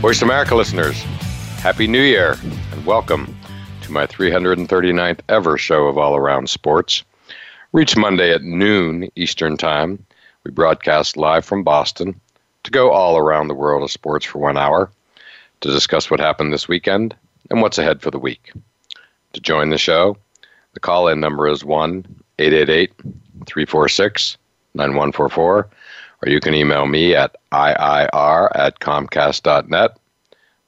Voice America listeners, Happy New Year and welcome to my 339th ever show of All Around Sports. Reach Monday at noon Eastern Time. We broadcast live from Boston to go all around the world of sports for one hour to discuss what happened this weekend and what's ahead for the week. To join the show, the call in number is 1 888 346 9144, or you can email me at iir at comcast.net,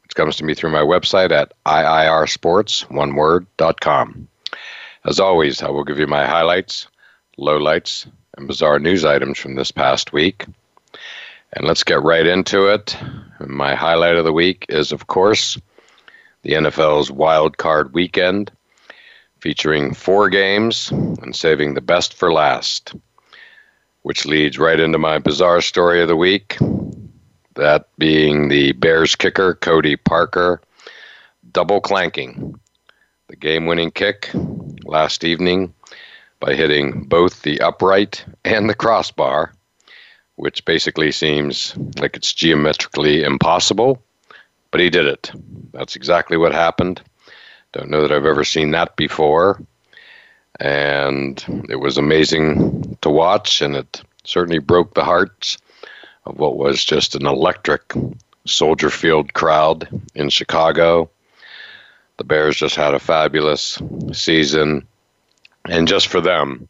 which comes to me through my website at iirsports, one word, dot com. As always, I will give you my highlights, lowlights, and bizarre news items from this past week. And let's get right into it. My highlight of the week is, of course, the NFL's wild card weekend, featuring four games and saving the best for last, which leads right into my bizarre story of the week. That being the Bears kicker, Cody Parkey, double clanking the game winning kick last evening by hitting both the upright and the crossbar, which basically seems like it's geometrically impossible, but he did it. That's exactly what happened. Don't know that I've ever seen that before. And it was amazing to watch, and it certainly broke the hearts of what was just an electric Soldier Field crowd in Chicago. The Bears just had a fabulous season and just for them,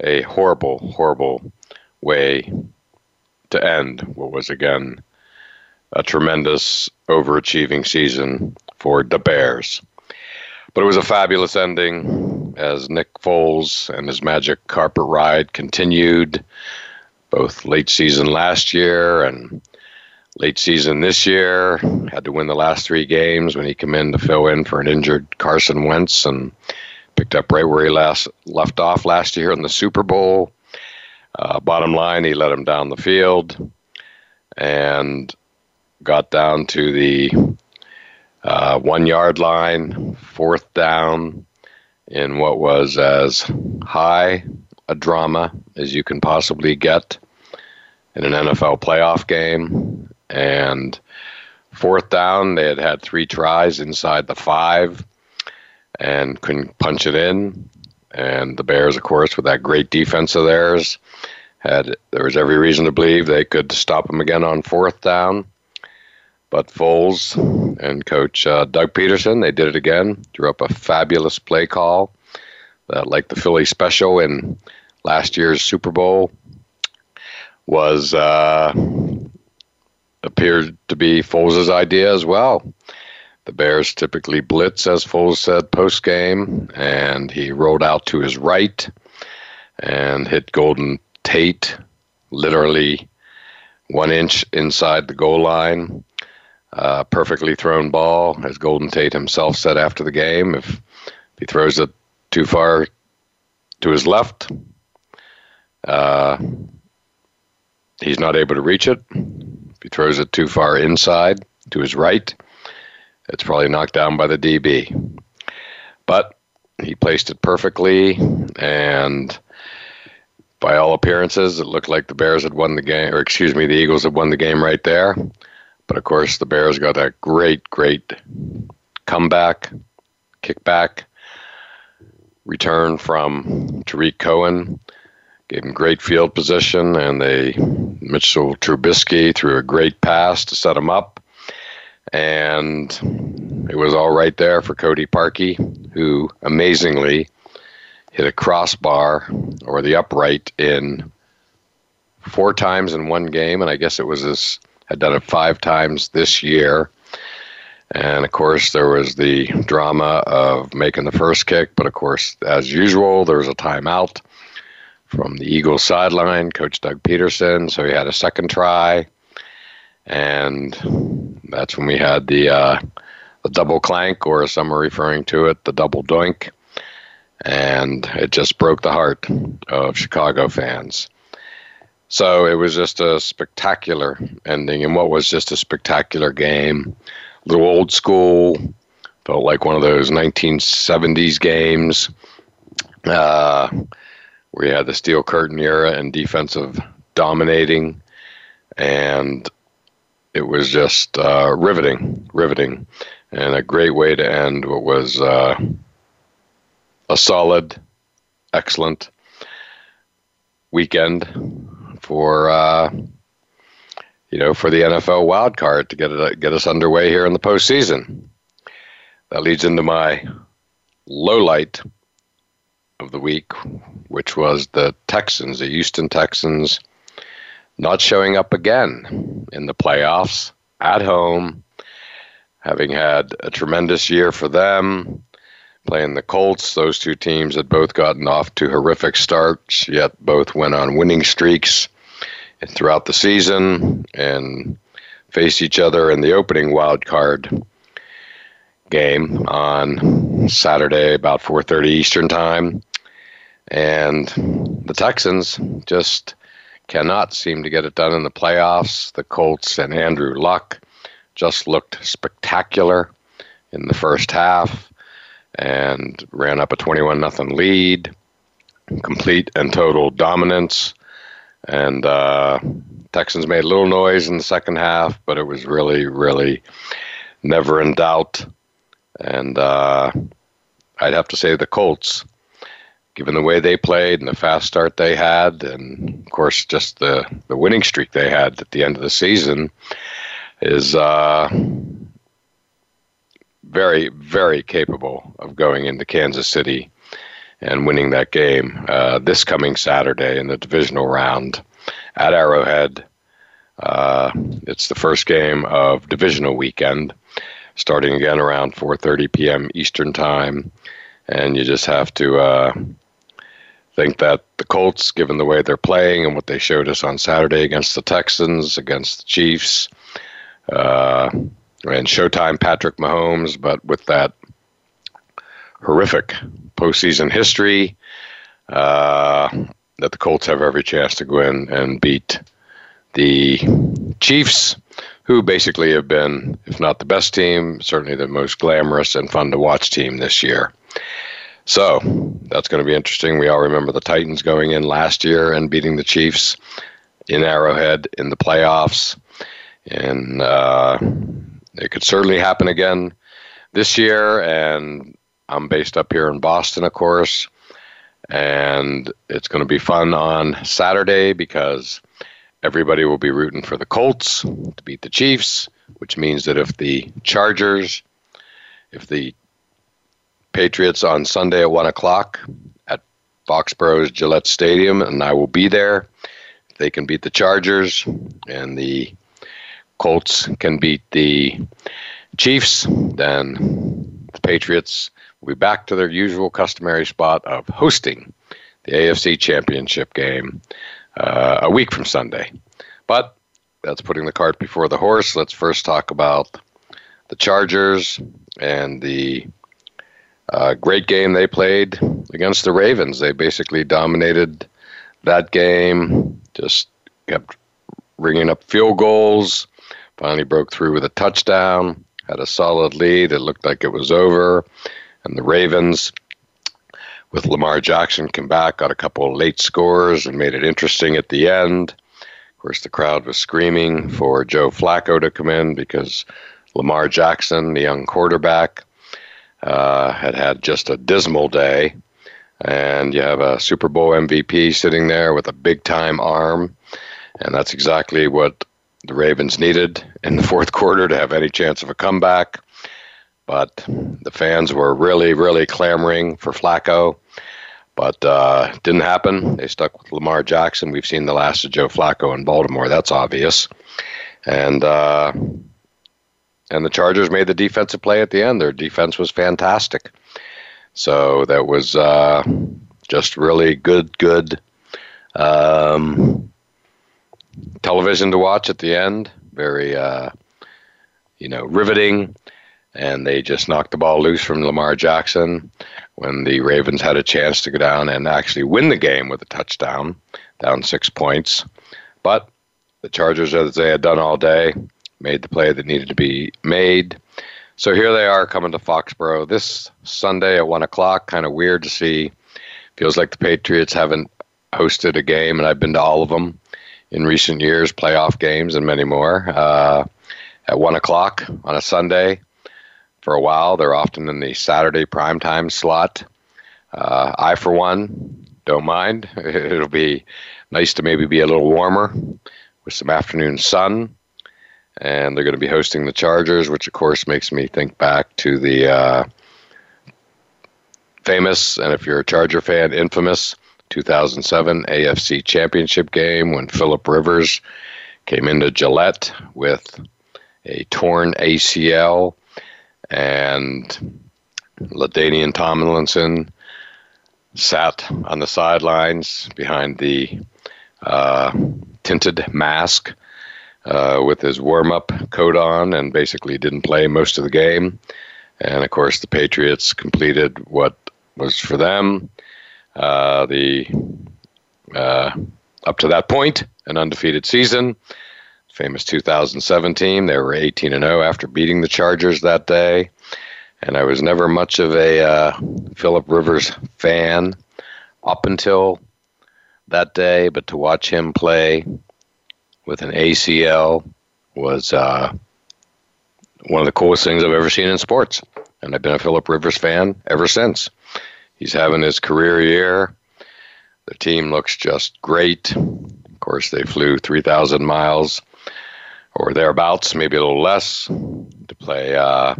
a horrible, horrible way to end what was again a tremendous overachieving season for the Bears. But it was a fabulous ending as Nick Foles and his magic carpet ride continued both late season last year and late season this year. Had to win the last three games when he came in to fill in for an injured Carson Wentz and picked up right where he last left off last year in the Super Bowl. Uh, bottom line, he let him down the field and got down to the uh, one yard line, fourth down, in what was as high a drama as you can possibly get in an NFL playoff game. And fourth down, they had had three tries inside the five and couldn't punch it in. And the Bears, of course, with that great defense of theirs, had there was every reason to believe they could stop them again on fourth down. But Foles and Coach uh, Doug Pederson, they did it again. Drew up a fabulous play call, that, like the Philly special in last year's Super Bowl, was uh, appeared to be Foles' idea as well. The Bears typically blitz, as Foles said post game, and he rolled out to his right and hit Golden Tate literally one inch inside the goal line. Uh, perfectly thrown ball, as Golden Tate himself said after the game. If, he throws it too far to his left, uh, he's not able to reach it. If he throws it too far inside to his right, it's probably knocked down by the DB. But he placed it perfectly, and by all appearances, it looked like the Bears had won the game, or excuse me, the Eagles had won the game right there. But of course, the Bears got that great, great comeback, kickback, return from Tarik Cohen. Gave him great field position, and they Mitchell Trubisky threw a great pass to set him up and it was all right there for Cody Parkey, who amazingly hit a crossbar or the upright in four times in one game, and I guess it was this had done it five times this year. And of course, there was the drama of making the first kick, but of course, as usual, there was a timeout from the Eagles sideline, Coach Doug Pederson. So he had a second try and that's when we had the uh, the double clank, or as some are referring to it, the double doink. And it just broke the heart of Chicago fans. So it was just a spectacular ending, and what was just a spectacular game. A little old school, felt like one of those 1970s games uh, where you had the steel curtain era and defensive dominating, and it was just uh, riveting, riveting, and a great way to end what was uh, a solid, excellent weekend for uh, you know for the NFL wild card to get it get us underway here in the postseason. That leads into my low light of the week, which was the Texans, the Houston Texans, not showing up again in the playoffs at home, having had a tremendous year for them. Playing the Colts, those two teams had both gotten off to horrific starts, yet both went on winning streaks throughout the season and faced each other in the opening wild card game on Saturday about 4:30 Eastern time. And the Texans just cannot seem to get it done in the playoffs. The Colts and Andrew Luck just looked spectacular in the first half and ran up a 21 nothing lead, complete and total dominance. And uh, Texans made a little noise in the second half, but it was really, really never in doubt. And uh, I'd have to say the Colts given the way they played and the fast start they had, and of course just the the winning streak they had at the end of the season, is uh, very very capable of going into Kansas City and winning that game uh, this coming Saturday in the divisional round at Arrowhead. Uh, it's the first game of divisional weekend, starting again around 4:30 p.m. Eastern time, and you just have to uh, think that the Colts, given the way they're playing and what they showed us on Saturday against the Texans, against the Chiefs, uh, and Showtime Patrick Mahomes, but with that horrific postseason history, uh, that the Colts have every chance to go in and beat the Chiefs, who basically have been, if not the best team, certainly the most glamorous and fun to watch team this year. So that's going to be interesting. We all remember the Titans going in last year and beating the Chiefs in Arrowhead in the playoffs. And uh, it could certainly happen again this year. And I'm based up here in Boston, of course. And it's going to be fun on Saturday because everybody will be rooting for the Colts to beat the Chiefs, which means that if the Chargers, if the Patriots on Sunday at 1 o'clock at Foxborough's Gillette Stadium, and I will be there. They can beat the Chargers, and the Colts can beat the Chiefs, then the Patriots will be back to their usual customary spot of hosting the AFC Championship game uh, a week from Sunday. But that's putting the cart before the horse. Let's first talk about the Chargers and the uh, great game they played against the Ravens. They basically dominated that game, just kept ringing up field goals, finally broke through with a touchdown, had a solid lead. It looked like it was over. And the Ravens, with Lamar Jackson, came back, got a couple of late scores, and made it interesting at the end. Of course, the crowd was screaming for Joe Flacco to come in because Lamar Jackson, the young quarterback, uh, had had just a dismal day. And you have a Super Bowl MVP sitting there with a big time arm. And that's exactly what the Ravens needed in the fourth quarter to have any chance of a comeback. But the fans were really, really clamoring for Flacco. But uh, didn't happen. They stuck with Lamar Jackson. We've seen the last of Joe Flacco in Baltimore. That's obvious. And uh, and the Chargers made the defensive play at the end. Their defense was fantastic. So that was uh, just really good, good um, television to watch at the end. Very, uh, you know, riveting. and they just knocked the ball loose from Lamar Jackson when the Ravens had a chance to go down and actually win the game with a touchdown, down six points. But the Chargers, as they had done all day, made the play that needed to be made. So here they are coming to Foxborough this Sunday at 1 o'clock. Kind of weird to see. Feels like the Patriots haven't hosted a game, and I've been to all of them in recent years, playoff games and many more. Uh, at 1 o'clock on a Sunday for a while. They're often in the Saturday primetime slot. Uh, I, for one, don't mind. It'll be nice to maybe be a little warmer with some afternoon sun. And they're going to be hosting the Chargers, which of course makes me think back to the uh, famous, and if you're a Charger fan, infamous 2007 AFC Championship game when Philip Rivers came into Gillette with a torn ACL and LaDainian Tomlinson sat on the sidelines behind the uh, tinted mask uh, with his warm up coat on and basically didn't play most of the game. And of course, the Patriots completed what was for them uh, the uh, up to that point an undefeated season. Famous 2017, they were 18 and 0 after beating the Chargers that day. And I was never much of a uh, Philip Rivers fan up until that day, but to watch him play with an ACL was uh, one of the coolest things I've ever seen in sports. And I've been a Philip Rivers fan ever since. He's having his career year. The team looks just great. Of course, they flew 3,000 miles or thereabouts, maybe a little less, to play uh,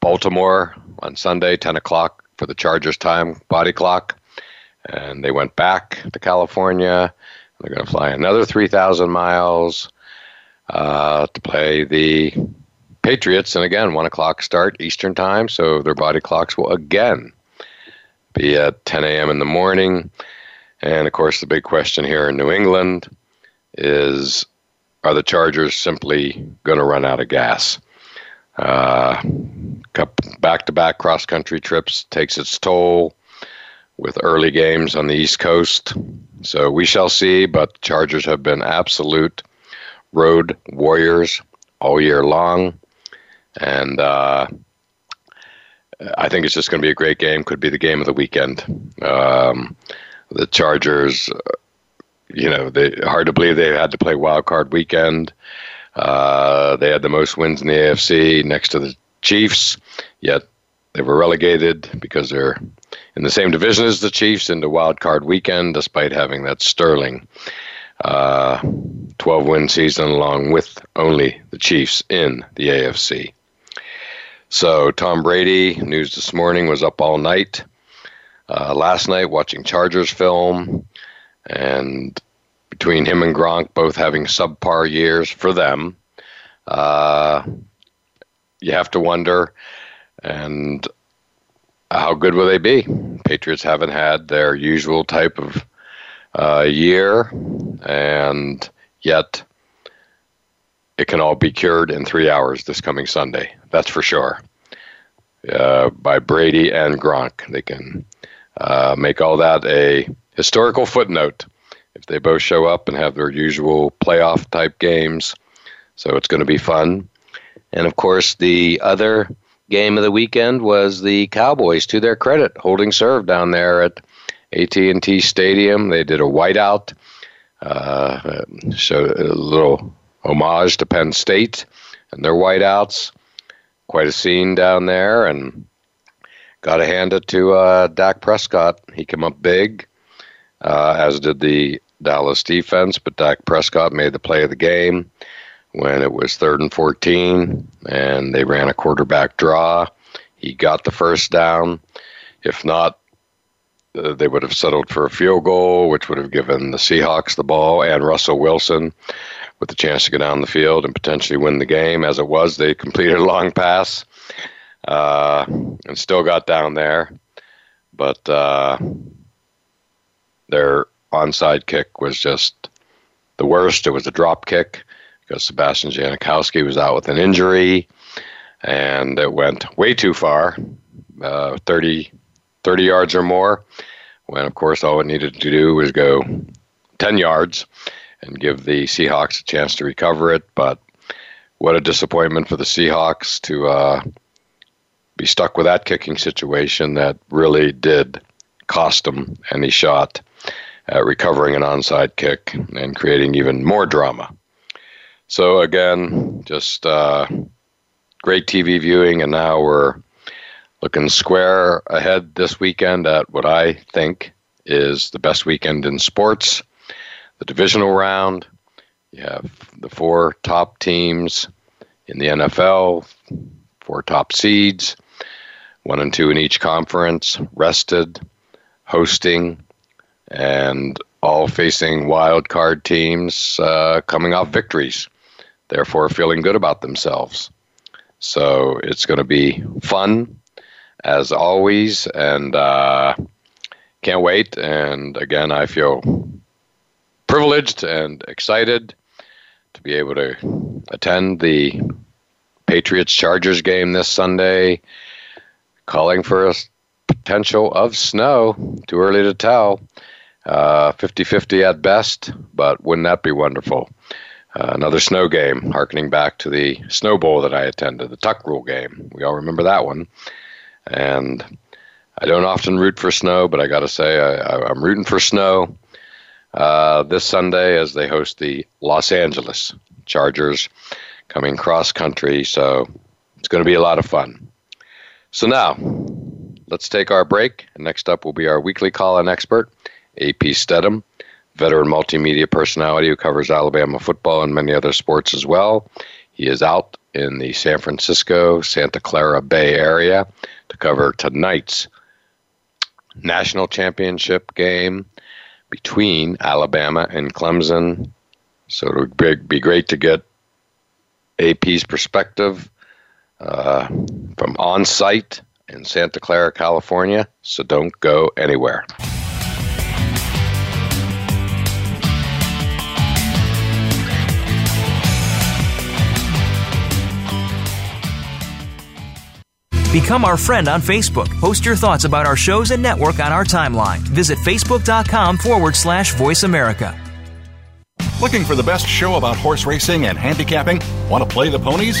Baltimore on Sunday, 10 o'clock for the Chargers time body clock. And they went back to California. They're going to fly another 3,000 miles uh, to play the Patriots. And again, 1 o'clock start Eastern time. So their body clocks will again be at 10 a.m. in the morning. And of course, the big question here in New England is are the Chargers simply going to run out of gas? Uh, back-to-back cross-country trips takes its toll with early games on the East Coast. So we shall see, but the Chargers have been absolute road warriors all year long. And uh, I think it's just going to be a great game. Could be the game of the weekend. Um, the Chargers, you know, they hard to believe they had to play wild card weekend. Uh, they had the most wins in the AFC next to the Chiefs, yet they were relegated because they're in the same division as the Chiefs into wild card weekend, despite having that sterling uh, 12 win season along with only the Chiefs in the AFC. So Tom Brady, news this morning, was up all night. Uh, last night watching Chargers film, and between him and Gronk both having subpar years for them, uh, you have to wonder, and how good will they be? Patriots haven't had their usual type of uh, year, and yet it can all be cured in three hours this coming Sunday. That's for sure. Uh, by Brady and Gronk, they can uh, make all that a historical footnote if they both show up and have their usual playoff type games. So it's going to be fun. And of course, the other game of the weekend was the Cowboys. To their credit, holding serve down there at AT&T Stadium. They did a whiteout, uh, showed a little homage to Penn State and their whiteouts. Quite a scene down there, and got to hand it to uh, Dak Prescott. He came up big, uh, as did the Dallas defense, but Dak Prescott made the play of the game when it was third and 14, and they ran a quarterback draw. He got the first down. If not, uh, they would have settled for a field goal, which would have given the Seahawks the ball and Russell Wilson with a chance to go down the field and potentially win the game. As it was, they completed a long pass uh, and still got down there. But uh, their onside kick was just the worst. It was a drop kick because Sebastian Janikowski was out with an injury. and it went way too far, uh, 30, 30 yards or more. When of course all it needed to do was go 10 yards and give the Seahawks a chance to recover it. But what a disappointment for the Seahawks to uh, be stuck with that kicking situation that really did cost them any shot at recovering an onside kick and creating even more drama. So again, just uh, great TV viewing, and now we're looking square ahead this weekend at what I think is the best weekend in sports the divisional round. You have the four top teams in the NFL, four top seeds, one and two in each conference, rested, hosting, and all facing wild card teams uh, coming off victories, therefore feeling good about themselves. So it's going to be fun as always, and uh, can't wait. And again, I feel privileged and excited to be able to attend the Patriots Chargers game this Sunday, calling for a potential of snow. Too early to tell. 50 uh, 50 at best, but wouldn't that be wonderful? Uh, another snow game, harkening back to the Snow Bowl that I attended, the Tuck Rule game. We all remember that one. And I don't often root for snow, but I got to say, I, am rooting for snow uh, this Sunday as they host the Los Angeles Chargers coming cross country. So it's going to be a lot of fun. So now, let's take our break. And next up will be our weekly call in expert, AP Steadham, veteran multimedia personality who covers Alabama football and many other sports as well. He is out in the San Francisco, Santa Clara Bay area to cover tonight's national championship game between Alabama and Clemson. So it would be, be great to get AP's perspective uh, from on site in Santa Clara, California. So don't go anywhere. Become our friend on Facebook. Post your thoughts about our shows and network on our timeline. Visit facebook.com forward slash voice America. Looking for the best show about horse racing and handicapping? Want to play the ponies?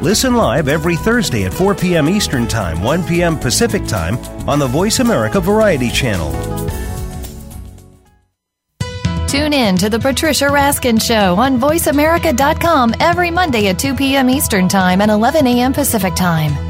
Listen live every Thursday at 4 p.m. Eastern Time, 1 p.m. Pacific Time on the Voice America Variety Channel. Tune in to the Patricia Raskin Show on VoiceAmerica.com every Monday at 2 p.m. Eastern Time and 11 a.m. Pacific Time.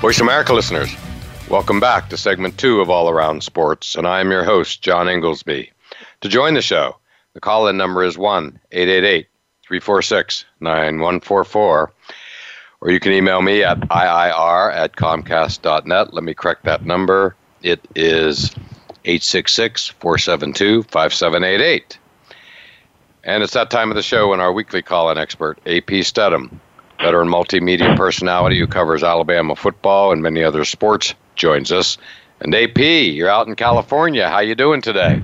Voice America listeners, Welcome back to segment two of All Around Sports, and I am your host, John Inglesby. To join the show, the call in number is 1 888 346 9144, or you can email me at IIR at Comcast.net. Let me correct that number. It is 866 472 5788. And it's that time of the show when our weekly call in expert, AP Steadham, veteran multimedia personality who covers Alabama football and many other sports, joins us. And AP, you're out in California. How you doing today?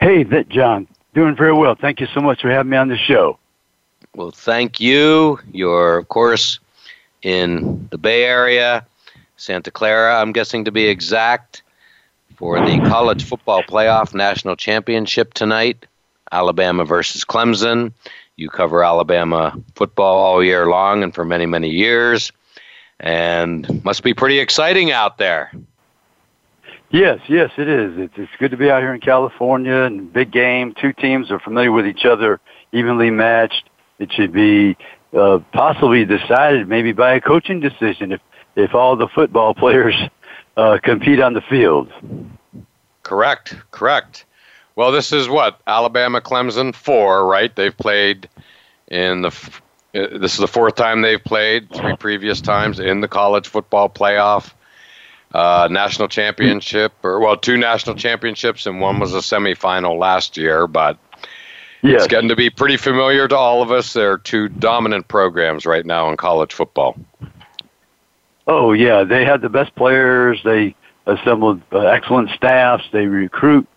Hey, John. Doing very well. Thank you so much for having me on the show. Well, thank you. You're, of course, in the Bay Area, Santa Clara, I'm guessing to be exact, for the college football playoff national championship tonight. Alabama versus Clemson. You cover Alabama football all year long and for many, many years. And must be pretty exciting out there. Yes, yes, it is. It's, it's good to be out here in California and big game. Two teams are familiar with each other, evenly matched. It should be uh, possibly decided maybe by a coaching decision if if all the football players uh, compete on the field. Correct, correct. Well, this is what Alabama Clemson four, right? They've played in the. Uh, this is the fourth time they've played. Three previous times in the college football playoff uh, national championship, or well, two national championships, and one was a semifinal last year. But yes. it's getting to be pretty familiar to all of us. There are two dominant programs right now in college football. Oh yeah, they had the best players. They assembled uh, excellent staffs. They recruit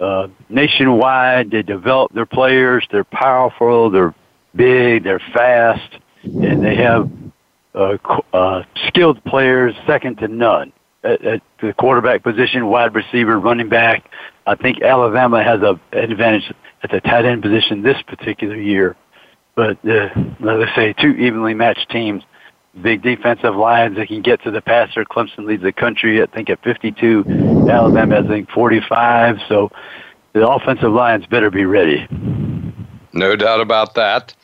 uh, nationwide. They develop their players. They're powerful. They're big. They're fast, and they have uh, uh, skilled players second to none at, at the quarterback position, wide receiver, running back. I think Alabama has a, an advantage at the tight end position this particular year. But uh, let's say two evenly matched teams, big defensive lines that can get to the passer. Clemson leads the country, I think, at 52. Alabama, has, I think, 45. So the offensive lines better be ready. No doubt about that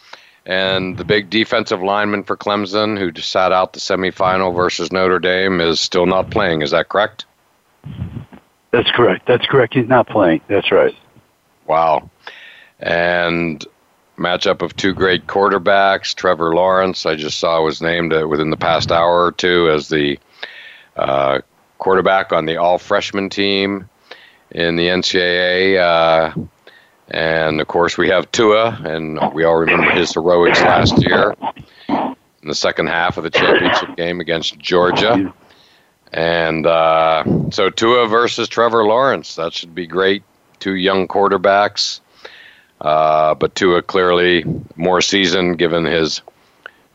and the big defensive lineman for Clemson, who just sat out the semifinal versus Notre Dame, is still not playing. Is that correct? That's correct. That's correct. He's not playing. That's right. Wow. And matchup of two great quarterbacks. Trevor Lawrence, I just saw was named uh, within the past hour or two as the uh, quarterback on the all freshman team in the NCAA. Uh, and of course, we have Tua, and we all remember his heroics last year in the second half of the championship game against Georgia. And uh, so Tua versus Trevor Lawrence, that should be great. Two young quarterbacks, uh, but Tua clearly more seasoned given his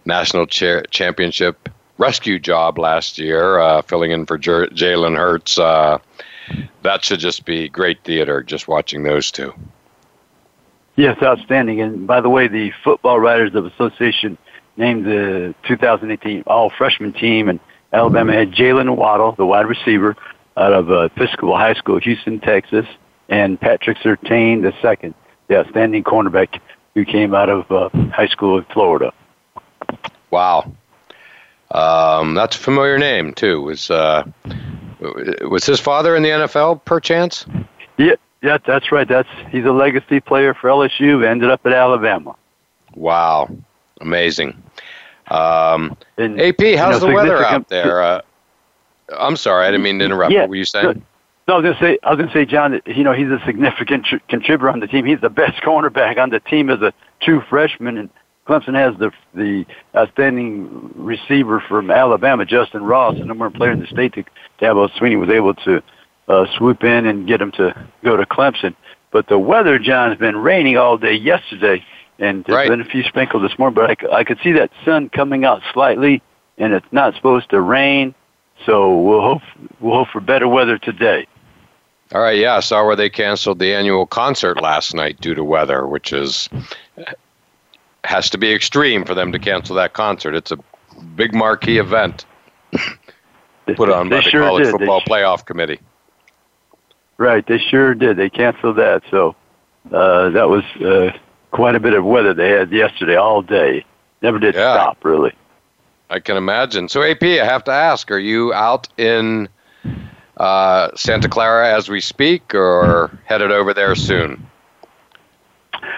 national cha- championship rescue job last year, uh, filling in for J- Jalen Hurts. Uh, that should just be great theater, just watching those two. Yes, outstanding. And by the way, the Football Writers of Association named the 2018 All Freshman team, and Alabama had Jaylen Waddle, the wide receiver, out of uh, Episcopal High School, Houston, Texas, and Patrick Surtain, the second, the outstanding cornerback who came out of uh, high school in Florida. Wow, um, that's a familiar name too. Was uh, was his father in the NFL, perchance? Yeah, yeah, that's right. That's he's a legacy player for LSU. Ended up at Alabama. Wow, amazing. Um, and, AP, how's you know, the weather out there? Uh, I'm sorry, I didn't mean to interrupt. Yeah, what were you saying? No, I was going to say, I was to say, John. You know, he's a significant tr- contributor on the team. He's the best cornerback on the team as a true freshman, and Clemson has the the outstanding receiver from Alabama, Justyn Ross, the number one player in the state. To Dabo Swinney was able to uh, swoop in and get them to go to Clemson. But the weather, John, has been raining all day yesterday, and there's right. been a few sprinkles this morning. But I, I could see that sun coming out slightly, and it's not supposed to rain. So we'll hope we'll hope for better weather today. All right, yeah, I saw where they canceled the annual concert last night due to weather, which is has to be extreme for them to cancel that concert. It's a big marquee event put on by the sure College did. Football Playoff Committee. Right, they sure did. They canceled that, so uh, that was uh, quite a bit of weather they had yesterday all day. Never did yeah. stop, really. I can imagine. So, AP, I have to ask: Are you out in uh, Santa Clara as we speak, or headed over there soon?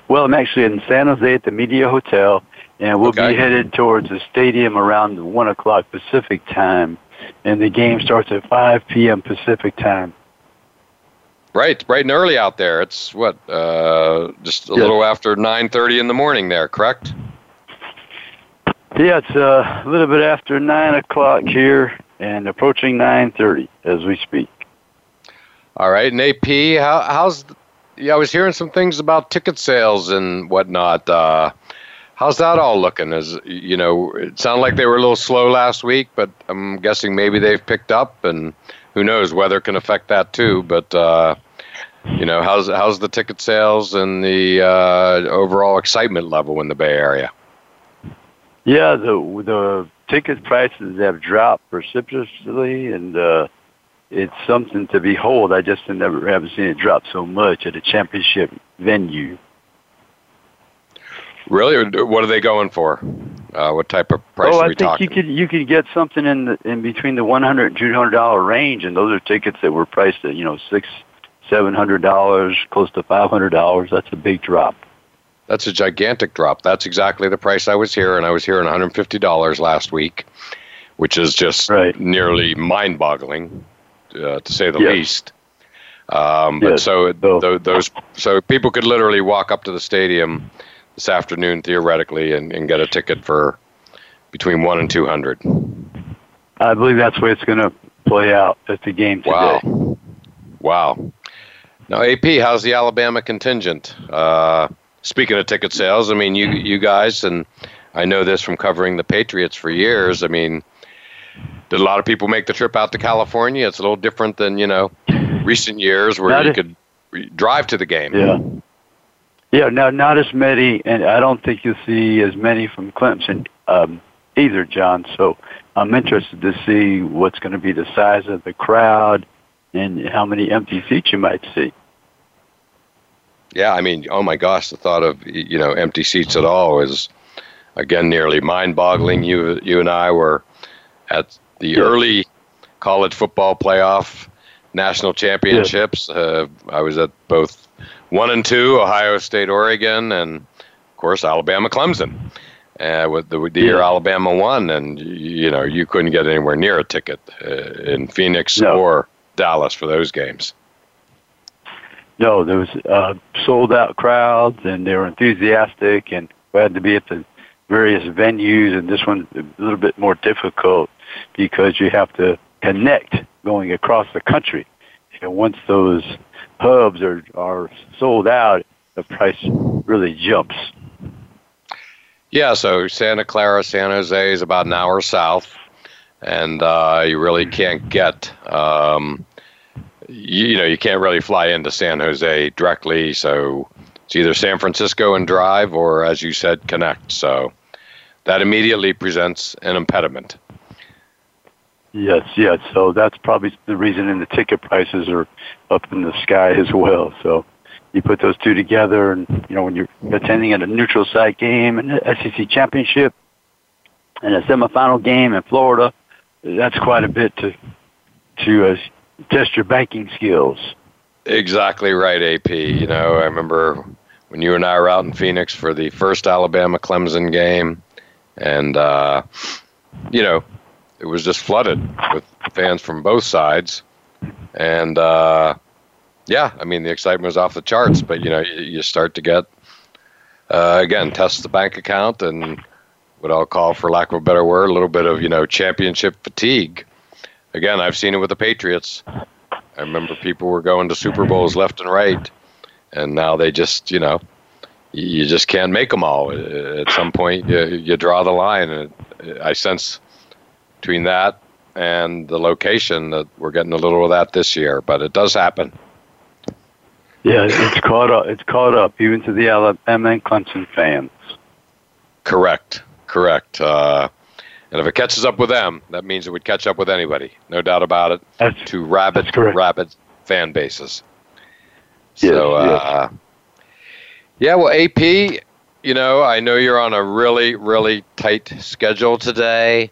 Well, I'm actually in San Jose at the Media Hotel, and we'll Okay. be headed towards the stadium around one o'clock Pacific time, and the game starts at 5 p.m. Pacific time. Right, bright and early out there. It's what, uh, just a little after nine thirty in the morning there, correct? Yeah, it's uh, a little bit after nine o'clock here, and approaching 9:30 as we speak. All right, and AP, how, how's? Yeah, I was hearing some things about ticket sales and whatnot. Uh, how's that all looking? Is you know, it sounded like they were a little slow last week, but I'm guessing maybe they've picked up, and who knows, weather can affect that too. But uh, you know, how's how's the ticket sales and the uh, overall excitement level in the Bay Area? Yeah, the the ticket prices have dropped precipitously, and uh, it's something to behold. I just never haven't seen it drop so much at a championship venue. Really, what are they going for? Uh, what type of price oh, are I think talking? you could you could get something in the, in between the one hundred and two hundred dollar range, and those are tickets that were priced at you know six, seven hundred dollars, close to five hundred dollars. That's a big drop. That's a gigantic drop. That's exactly the price I was here, and I was hearing $150 last week, which is just Right. nearly mind-boggling, uh, to say the Yes. least. Um, but Yes. so tho- those so people could literally walk up to the stadium this afternoon theoretically and, and get a ticket for between one and two hundred. I believe that's the way it's going to play out at the game today. Wow, wow. Now AP, how's the Alabama contingent? Uh, speaking of ticket sales, I mean you you guys and I know this from covering the Patriots for years. I mean, did a lot of people make the trip out to California? It's a little different than you know recent years where Not you could drive to the game. Yeah. Yeah, no, not as many, and I don't think you'll see as many from Clemson um, either, John. So I'm interested to see what's going to be the size of the crowd and how many empty seats you might see. Yeah, I mean, oh my gosh, the thought of you know empty seats at all is again nearly mind-boggling. You you and I were at the Yes. early college football playoff national championships. Uh, I was at both one and two, Ohio State, Oregon, and of course Alabama, Clemson. Uh, with the, the year Yeah. Alabama won, and you know you couldn't get anywhere near a ticket uh, in Phoenix No. or Dallas for those games. No, there was uh, sold out crowds, and they were enthusiastic and glad to be at the various venues. And this one's a little bit more difficult because you have to connect going across the country. And once those hubs are are sold out, the price really jumps. Yeah, so Santa Clara, San Jose is about an hour south, and uh, you really can't get, um, you, you know, you can't really fly into San Jose directly. So it's either San Francisco and drive, or as you said, connect. So that immediately presents an impediment. Yes, yes. So that's probably the reason, and the ticket prices are up in the sky as well. So you put those two together, and you know when you're attending at a neutral site game an SEC championship and a semifinal game in Florida, that's quite a bit to to uh, test your banking skills. Exactly right, AP. You know, I remember when you and I were out in Phoenix for the first Alabama Clemson game, and uh, you know, it was just flooded with fans from both sides, and uh, yeah, I mean the excitement was off the charts. But you know, you, you start to get uh, again test the bank account and what I'll call, for lack of a better word, a little bit of you know championship fatigue. Again, I've seen it with the Patriots. I remember people were going to Super Bowls left and right, and now they just, you know, you just can't make them all. At some point, you, you draw the line, and I sense between that and the location that we're getting a little of that this year, but it does happen. Yeah, it's caught up. It's caught up even to the Alabama and Clemson fans. Correct, correct. Uh, and if it catches up with them, that means it would catch up with anybody, no doubt about it. That's To rabid, rabid fan bases. Yes, so, uh, yeah, well, AP, you know, I know you're on a really, really tight schedule today.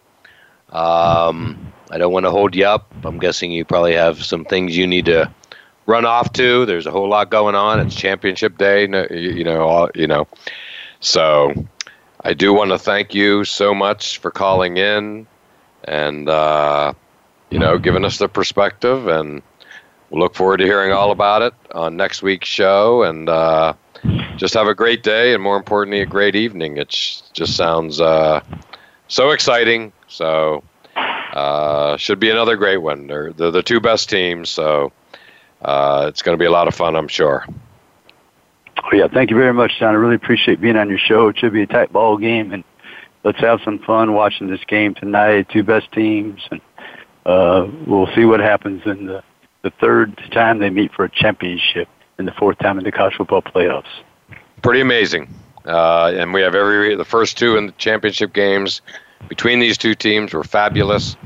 Um, I don't want to hold you up. I'm guessing you probably have some things you need to run off to. There's a whole lot going on. It's championship day, you know, all, you know. So I do want to thank you so much for calling in and uh, you know giving us the perspective, and we'll look forward to hearing all about it on next week's show. And uh, just have a great day, and more importantly, a great evening. It just sounds uh, so exciting. So uh, should be another great one. They're, they're the two best teams, so uh, it's going to be a lot of fun, I'm sure. Oh, yeah, thank you very much, John. I really appreciate being on your show. It should be a tight ball game, and let's have some fun watching this game tonight. Two best teams, and uh, we'll see what happens in the, the third time they meet for a championship and the fourth time in the college football playoffs. Pretty amazing. Uh, and we have every the first two in the championship games between these two teams were fabulous.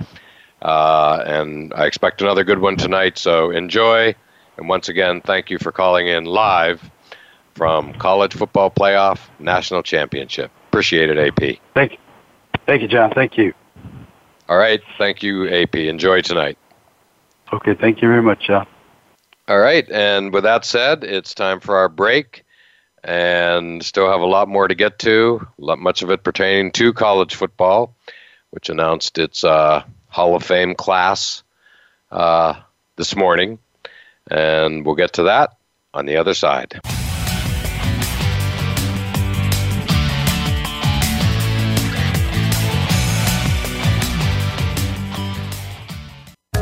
Uh, and I expect another good one tonight. So enjoy. And once again, thank you for calling in live from College Football Playoff National Championship. Appreciate it, AP. Thank you. Thank you, John. Thank you. All right. Thank you, AP. Enjoy tonight. Okay. Thank you very much, John. All right. And with that said, it's time for our break and still have a lot more to get to, much of it pertaining to college football, which announced its uh, Hall of Fame class uh, this morning. And we'll get to that on the other side.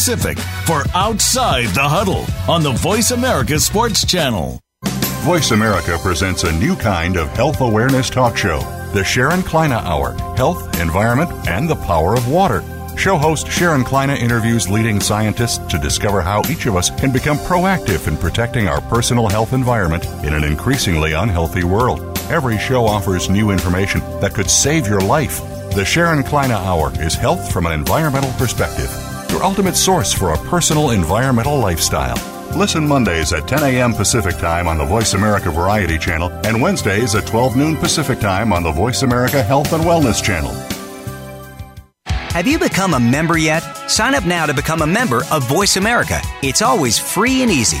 Pacific for Outside the Huddle on the Voice America Sports Channel. Voice America presents a new kind of health awareness talk show, the Sharon Kleyne Hour Health, Environment, and the Power of Water. Show host Sharon Kleyne interviews leading scientists to discover how each of us can become proactive in protecting our personal health environment in an increasingly unhealthy world. Every show offers new information that could save your life. The Sharon Kleyne Hour is health from an environmental perspective your ultimate source for a personal environmental lifestyle. Listen Mondays at 10 a.m. Pacific Time on the Voice America Variety Channel and Wednesdays at 12 noon Pacific Time on the Voice America Health and Wellness Channel. Have you become a member yet? Sign up now to become a member of Voice America. It's always free and easy.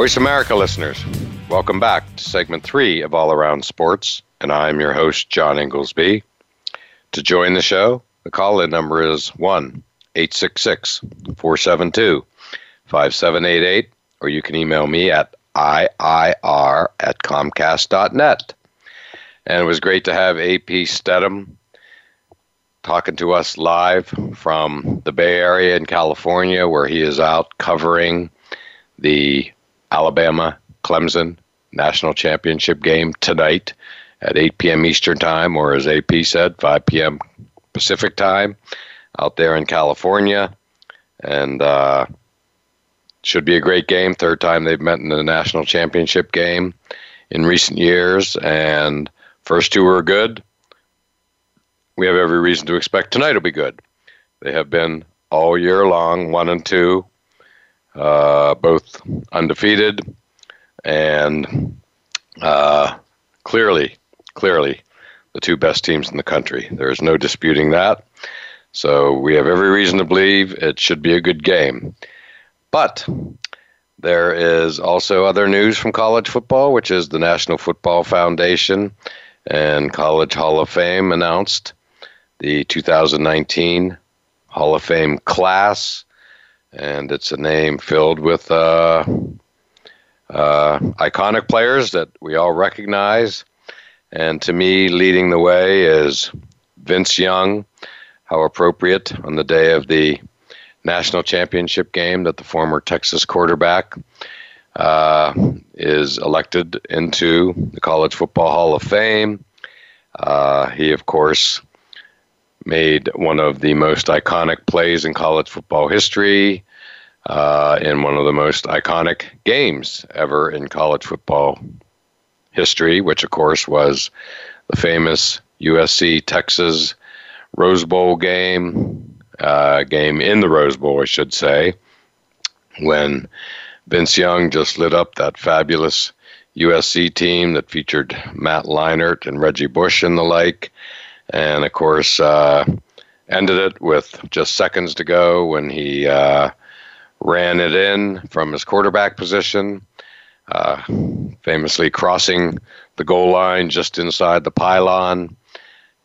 Voice America listeners, welcome back to segment three of All Around Sports, and I'm your host, John Inglesby. To join the show, the call in number is 1 866 472 5788, or you can email me at IIR at Comcast.net. And it was great to have AP Steadham talking to us live from the Bay Area in California, where he is out covering the Alabama Clemson national championship game tonight at 8 p.m. Eastern Time, or as AP said, 5 p.m. Pacific Time. out there in California, and uh, should be a great game. Third time they've met in the national championship game in recent years, and first two were good. We have every reason to expect tonight will be good. They have been all year long, one and two, uh, both undefeated, and uh, clearly, clearly the two best teams in the country. There is no disputing that. So we have every reason to believe it should be a good game. But there is also other news from college football, which is the National Football Foundation and College Hall of Fame announced the 2019 Hall of Fame class, and it's a name filled with uh, uh, iconic players that we all recognize. And to me, leading the way is Vince Young. How appropriate on the day of the national championship game that the former Texas quarterback uh, is elected into the College Football Hall of Fame. Uh, he, of course, made one of the most iconic plays in college football history uh, in one of the most iconic games ever in college football history, which, of course, was the famous USC Texas Rose Bowl game, uh, game in the Rose Bowl, I should say, when Vince Young just lit up that fabulous USC team that featured Matt Leinart and Reggie Bush and the like and of course uh, ended it with just seconds to go when he uh, ran it in from his quarterback position, uh, famously crossing the goal line just inside the pylon,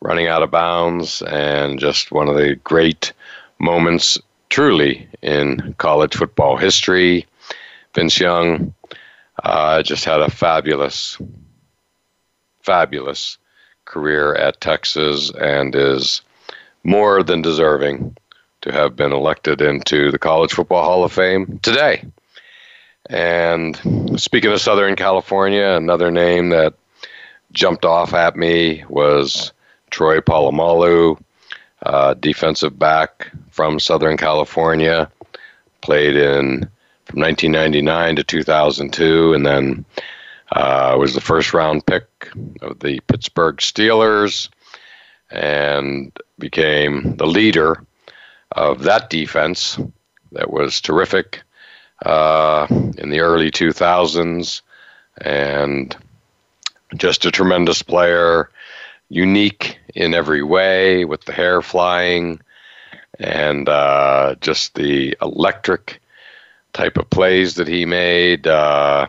running out of bounds, and just one of the great moments truly in college football history. Vince Young uh, just had a fabulous, fabulous career at Texas and is more than deserving to have been elected into the College Football Hall of Fame today. And speaking of Southern California, another name that jumped off at me was Troy Polamalu, uh, defensive back from Southern California, played in from 1999 to 2002, and then uh, was the first round pick of the Pittsburgh Steelers and became the leader of that defense that was terrific uh, in the early 2000s and just a tremendous player, unique in every way with the hair flying and uh, just the electric type of plays that he made. Uh,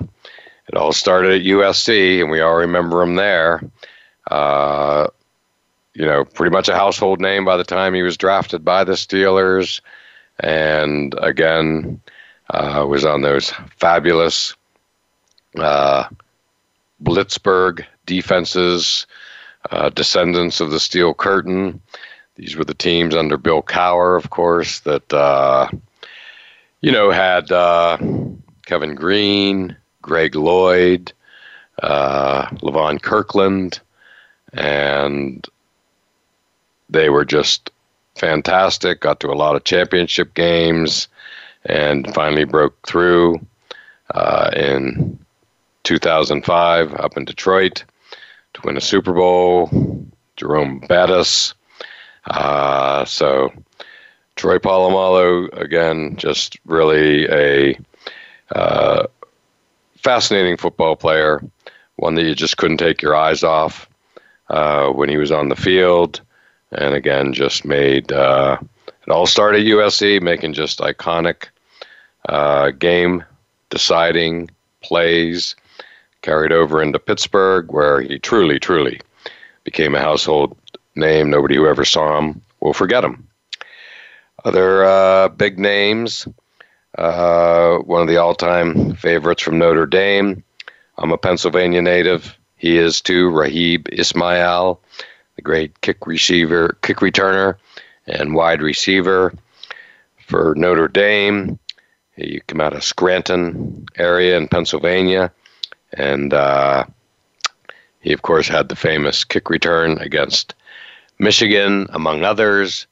it all started at USC, and we all remember him there. Uh, you know, pretty much a household name by the time he was drafted by the Steelers, and again uh, was on those fabulous uh, Blitzburgh defenses, uh, descendants of the Steel Curtain. These were the teams under Bill Cowher, of course, that uh, you know had uh, Kevin Greene. Greg Lloyd, uh, Levon Kirkland, and they were just fantastic. Got to a lot of championship games, and finally broke through uh, in 2005 up in Detroit to win a Super Bowl. Jerome Bettis. Uh, so Troy Polamalu again, just really a uh, fascinating football player, one that you just couldn't take your eyes off uh, when he was on the field. And again, just made uh, it all started at USC, making just iconic uh, game deciding plays. Carried over into Pittsburgh, where he truly, truly became a household name. Nobody who ever saw him will forget him. Other uh, big names uh, one of the all-time favorites from Notre Dame. I'm a Pennsylvania native. He is too. Raghib Ismail, the great kick receiver, kick returner, and wide receiver for Notre Dame. He came out of Scranton area in Pennsylvania, and uh, he of course had the famous kick return against Michigan, among others.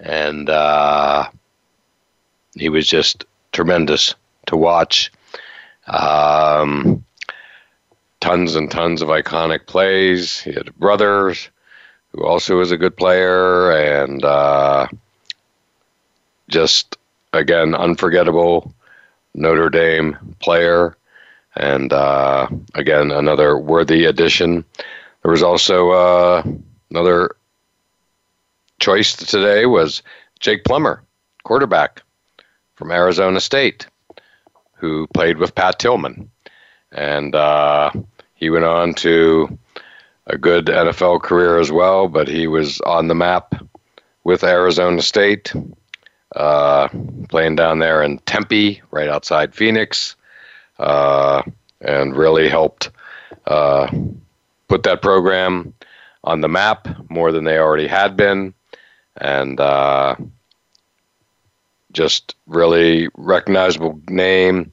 and uh, he was just tremendous to watch. Um, tons and tons of iconic plays. He had brothers who also was a good player, and uh, just again unforgettable Notre Dame player, and uh, again another worthy addition. There was also uh, another choice today was Jake Plummer, quarterback from Arizona State, who played with Pat Tillman, and uh, he went on to a good NFL career as well. But he was on the map with Arizona State, uh, playing down there in Tempe, right outside Phoenix, uh, and really helped uh, put that program on the map more than they already had been, and uh, just really recognizable name.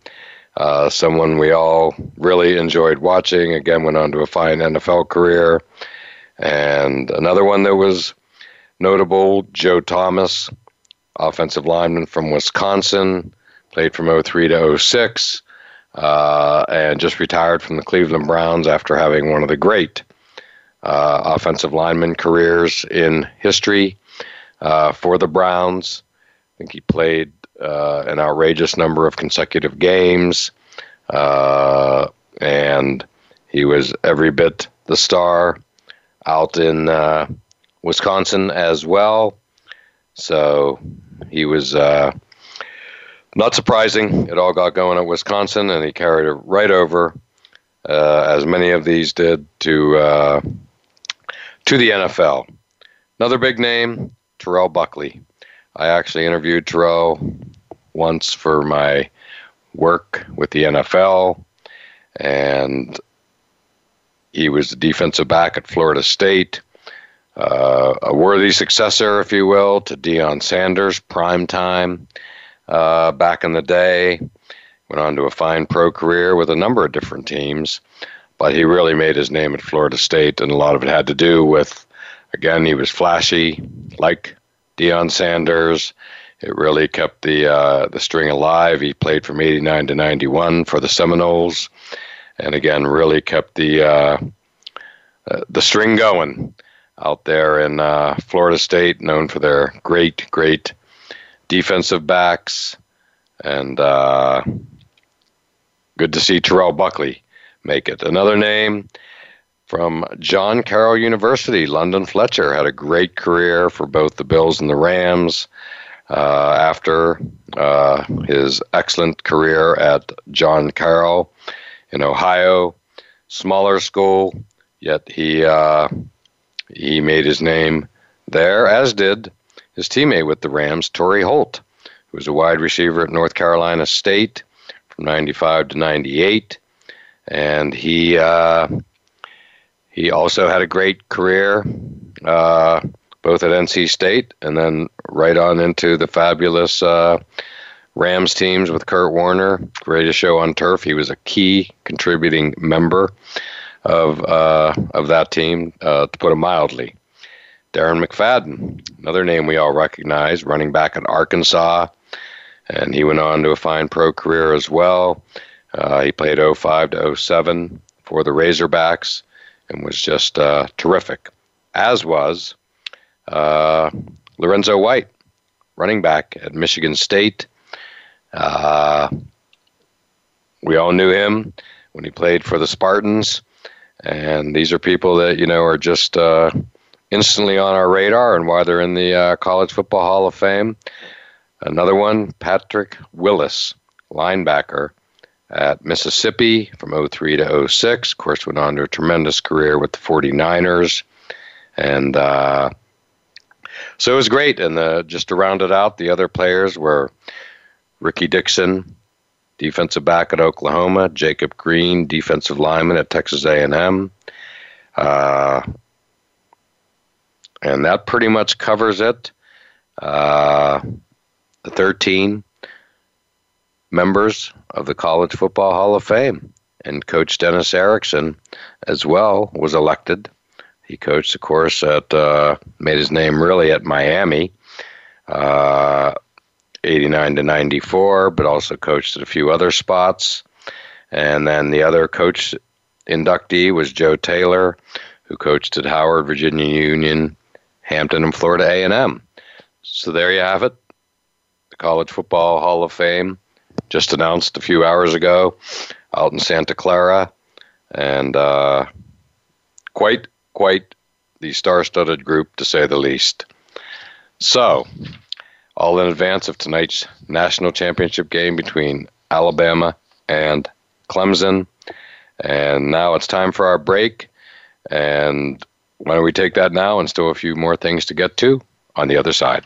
Uh, someone we all really enjoyed watching. Again, went on to a fine NFL career. And another one that was notable, Joe Thomas, offensive lineman from Wisconsin, played from 03 to 06, uh, and just retired from the Cleveland Browns after having one of the great uh, offensive lineman careers in history uh, for the Browns. I think he played uh, an outrageous number of consecutive games, uh, and he was every bit the star out in uh, Wisconsin as well. So he was uh, not surprising. It all got going at Wisconsin, and he carried it right over, uh, as many of these did, to uh, to the NFL. Another big name, Terrell Buckley. I actually interviewed Terrell once for my work with the NFL, and he was the defensive back at Florida State. Uh, a worthy successor, if you will, to Deion Sanders, prime time uh, back in the day. Went on to a fine pro career with a number of different teams, but he really made his name at Florida State, and a lot of it had to do with, again, he was flashy, like Deion Sanders. It really kept the uh, the string alive. He played from '89 to '91 for the Seminoles, and again, really kept the uh, uh, the string going out there in uh, Florida State, known for their great, great defensive backs, and uh, good to see Terrell Buckley make it. Another name from John Carroll University. London Fletcher had a great career for both the Bills and the Rams. Uh, after uh, his excellent career at John Carroll in Ohio, smaller school, yet he uh, he made his name there, as did his teammate with the Rams, Torry Holt, who was a wide receiver at North Carolina State from '95 to '98, and he uh, he also had a great career, uh, both at NC State and then right on into the fabulous uh, Rams teams with Kurt Warner. Greatest show on turf. He was a key contributing member of uh, of that team, uh, to put it mildly. Darren McFadden, another name we all recognize, running back at Arkansas, and he went on to a fine pro career as well. Uh, he played 05 to 07 for the Razorbacks and was just uh, terrific, as was uh, Lorenzo White, running back at Michigan State. Uh, we all knew him when he played for the Spartans, and these are people that you know are just uh, instantly on our radar and why they're in the uh, College Football Hall of Fame. Another one, Patrick Willis, linebacker at Mississippi from 03 to 06. Of course, went on to a tremendous career with the 49ers. And uh, so it was great. And uh, just to round it out, the other players were Ricky Dixon, defensive back at Oklahoma, Jacob Green, defensive lineman at Texas A&M. Uh, and that pretty much covers it. Uh, the 13 members of the College Football Hall of Fame. And Coach Dennis Erickson, as well, was elected. He coached, of course, at uh, made his name really at Miami, uh, 89 to 94, but also coached at a few other spots. And then the other coach inductee was Joe Taylor, who coached at Howard, Virginia Union, Hampton, and Florida A&M. So there you have it. The College Football Hall of Fame just announced a few hours ago out in Santa Clara, and uh, quite quite the star-studded group to say the least. So, all in advance of tonight's national championship game between Alabama and Clemson. And now it's time for our break. And why don't we take that now and still a few more things to get to on the other side.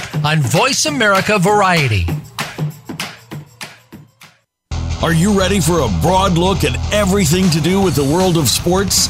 on Voice America Variety. Are you ready for a broad look at everything to do with the world of sports?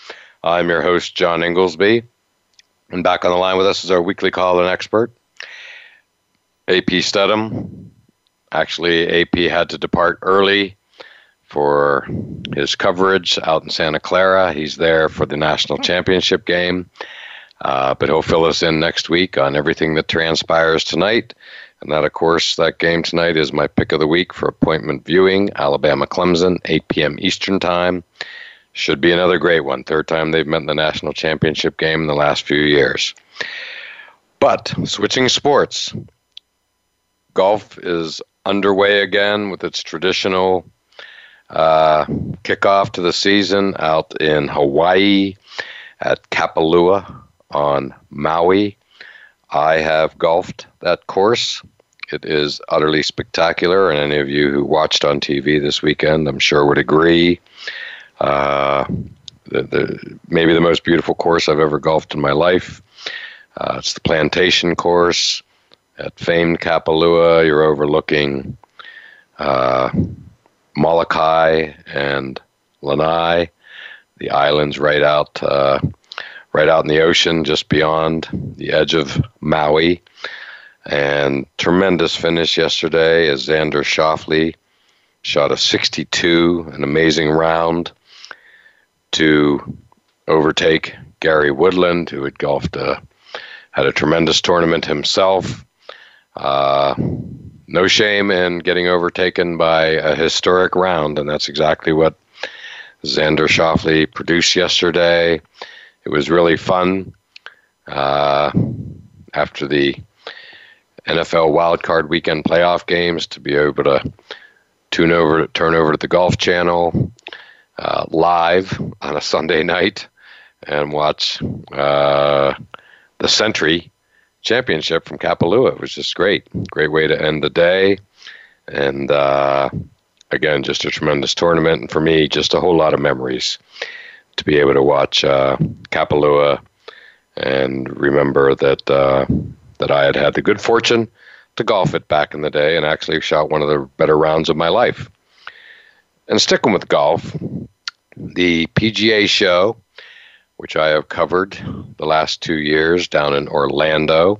I'm your host, John Inglesby. And back on the line with us is our weekly call and expert, AP Steadham. Actually, AP had to depart early for his coverage out in Santa Clara. He's there for the national championship game. Uh, but he'll fill us in next week on everything that transpires tonight. And that, of course, that game tonight is my pick of the week for appointment viewing Alabama Clemson, 8 p.m. Eastern Time. Should be another great one. Third time they've met in the national championship game in the last few years. But switching sports, golf is underway again with its traditional uh, kickoff to the season out in Hawaii at Kapalua on Maui. I have golfed that course. It is utterly spectacular, and any of you who watched on TV this weekend, I'm sure, would agree. Uh, the, the, maybe the most beautiful course I've ever golfed in my life. Uh, it's the Plantation course at famed Kapalua. You're overlooking uh, Molokai and Lanai, the islands right out, uh, right out in the ocean, just beyond the edge of Maui. And tremendous finish yesterday as Xander Schauffele shot a 62, an amazing round to overtake Gary Woodland, who had golfed a, had a tremendous tournament himself. Uh, no shame in getting overtaken by a historic round, and that's exactly what Xander Schauffele produced yesterday. It was really fun. Uh, after the NFL wildcard weekend playoff games, to be able to tune over, turn over to the Golf Channel uh, live on a Sunday night and watch uh, the Sentry Championship from Kapalua. It was just great. Great way to end the day. And uh, again, just a tremendous tournament. And for me, just a whole lot of memories to be able to watch uh, Kapalua and remember that uh, that I had had the good fortune to golf it back in the day and actually shot one of the better rounds of my life. And sticking with golf, the PGA show, which I have covered the last two years down in Orlando,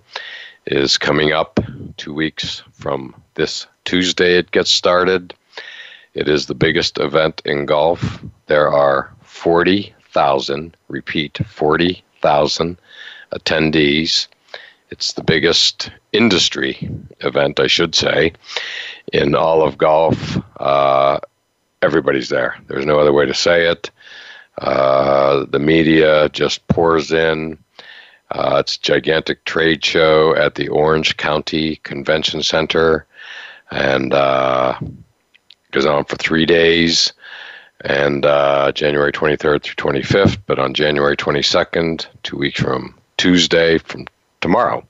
is coming up two weeks from this Tuesday. It gets started. It is the biggest event in golf. There are 40,000, repeat, 40,000 attendees. It's the biggest industry event, I should say, in all of golf. Uh, everybody's there. There's no other way to say it. Uh, the media just pours in. Uh, it's a gigantic trade show at the Orange County Convention Center and uh, goes on for three days and uh, January 23rd through 25th. But on January 22nd, two weeks from Tuesday, from tomorrow,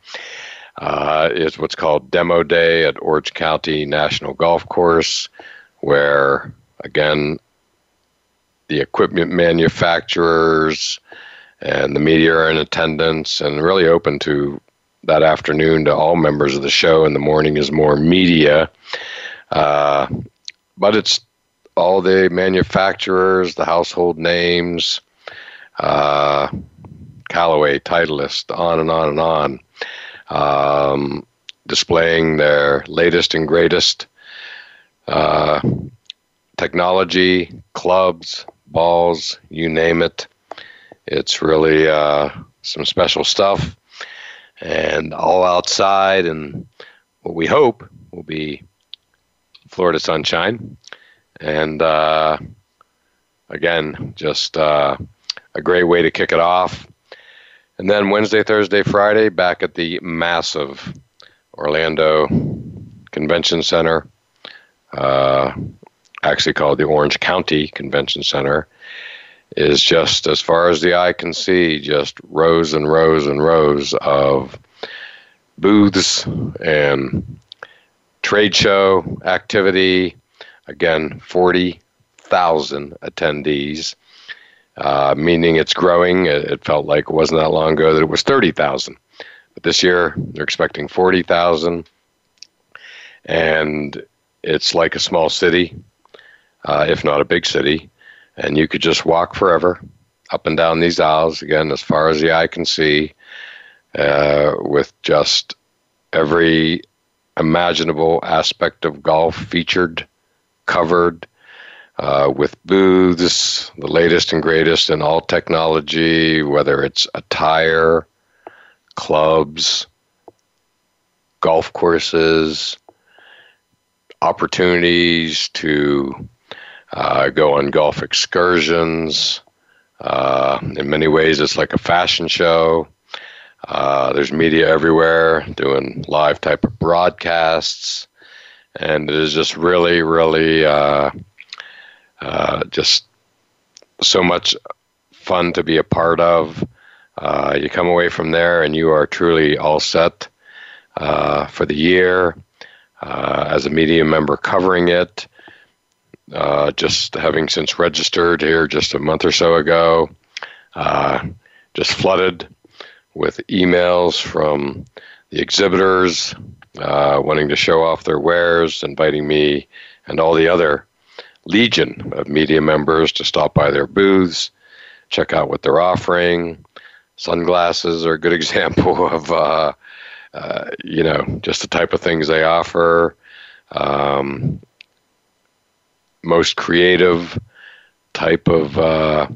uh, is what's called Demo Day at Orange County National Golf Course, where again, the equipment manufacturers and the media are in attendance and really open to that afternoon to all members of the show. In the morning is more media. Uh, but it's all the manufacturers, the household names, uh, Callaway, Titleist, on and on and on, um, displaying their latest and greatest uh, technology, clubs, balls, you name it. It's really uh, some special stuff, and all outside, and what we hope will be Florida sunshine. And uh, again, just uh, a great way to kick it off. And then Wednesday, Thursday, Friday, back at the massive Orlando Convention Center. Uh, actually called the Orange County Convention Center, is just as far as the eye can see, just rows and rows and rows of booths and trade show activity. Again, 40,000 attendees, uh, meaning it's growing. It, it, felt like it wasn't that long ago that it was 30,000. But this year, they're expecting 40,000. And it's like a small city uh, if not a big city, and you could just walk forever up and down these aisles again as far as the eye can see, uh, with just every imaginable aspect of golf featured, covered. Uh, with booths, the latest and greatest in all technology, whether it's attire, clubs, golf courses, opportunities to uh, go on golf excursions. Uh, in many ways, it's like a fashion show. Uh, there's media everywhere doing live type of broadcasts, and it is just really, really uh, uh, just so much fun to be a part of. Uh, you come away from there and you are truly all set for the year. as a media member covering it, uh, just having since registered here just a month or so ago, uh, just flooded with emails from the exhibitors uh, wanting to show off their wares, inviting me and all the other legion of media members to stop by their booths, check out what they're offering. Sunglasses are a good example of, uh, uh, you know, just the type of things they offer. Um, most creative type of uh,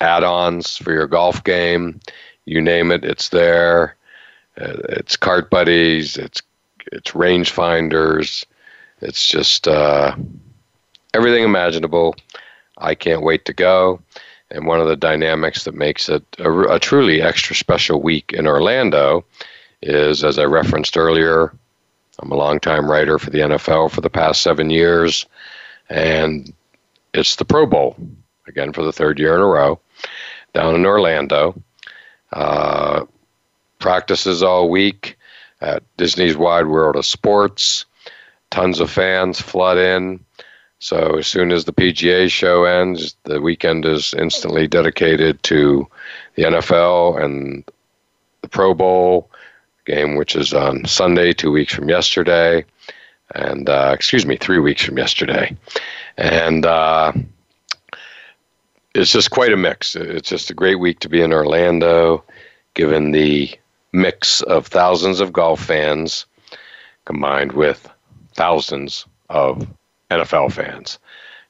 add-ons for your golf game. You name it, it's there. Uh, it's cart buddies. It's it's rangefinders. It's just uh, everything imaginable. I can't wait to go. And one of the dynamics that makes it a, a truly extra special week in Orlando is, as I referenced earlier, I'm a longtime writer for the NFL for the past seven years and it's the Pro Bowl again for the third year in a row. down in Orlando. Uh, practices all week at Disney's Wide World of Sports. Tons of fans flood in. So as soon as the PGA show ends, the weekend is instantly dedicated to the NFL and the Pro Bowl game, which is on Sunday, two weeks from yesterday, and uh, excuse me, three weeks from yesterday, and uh, it's just quite a mix. It's just a great week to be in Orlando, given the mix of thousands of golf fans combined with thousands of NFL fans.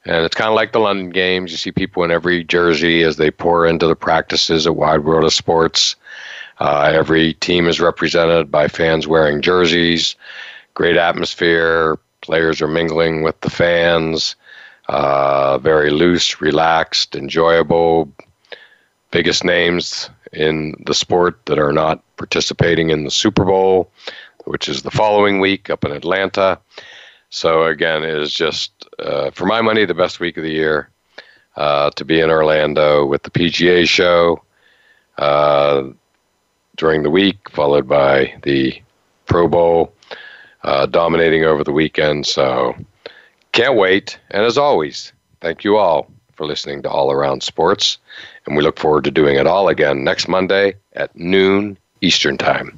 And it's kind of like the London games. You see people in every jersey as they pour into the practices at Wide World of Sports. Uh, every team is represented by fans wearing jerseys. Great atmosphere. Players are mingling with the fans. Uh, very loose, relaxed, enjoyable. Biggest names in the sport that are not participating in the Super Bowl, which is the following week up in Atlanta. So again, it is just uh, for my money the best week of the year uh, to be in Orlando with the PGA show uh, during the week, followed by the Pro Bowl uh, dominating over the weekend. So can't wait. And as always, thank you all for listening to All Around Sports. And we look forward to doing it all again next Monday at noon Eastern Time.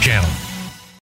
Channel.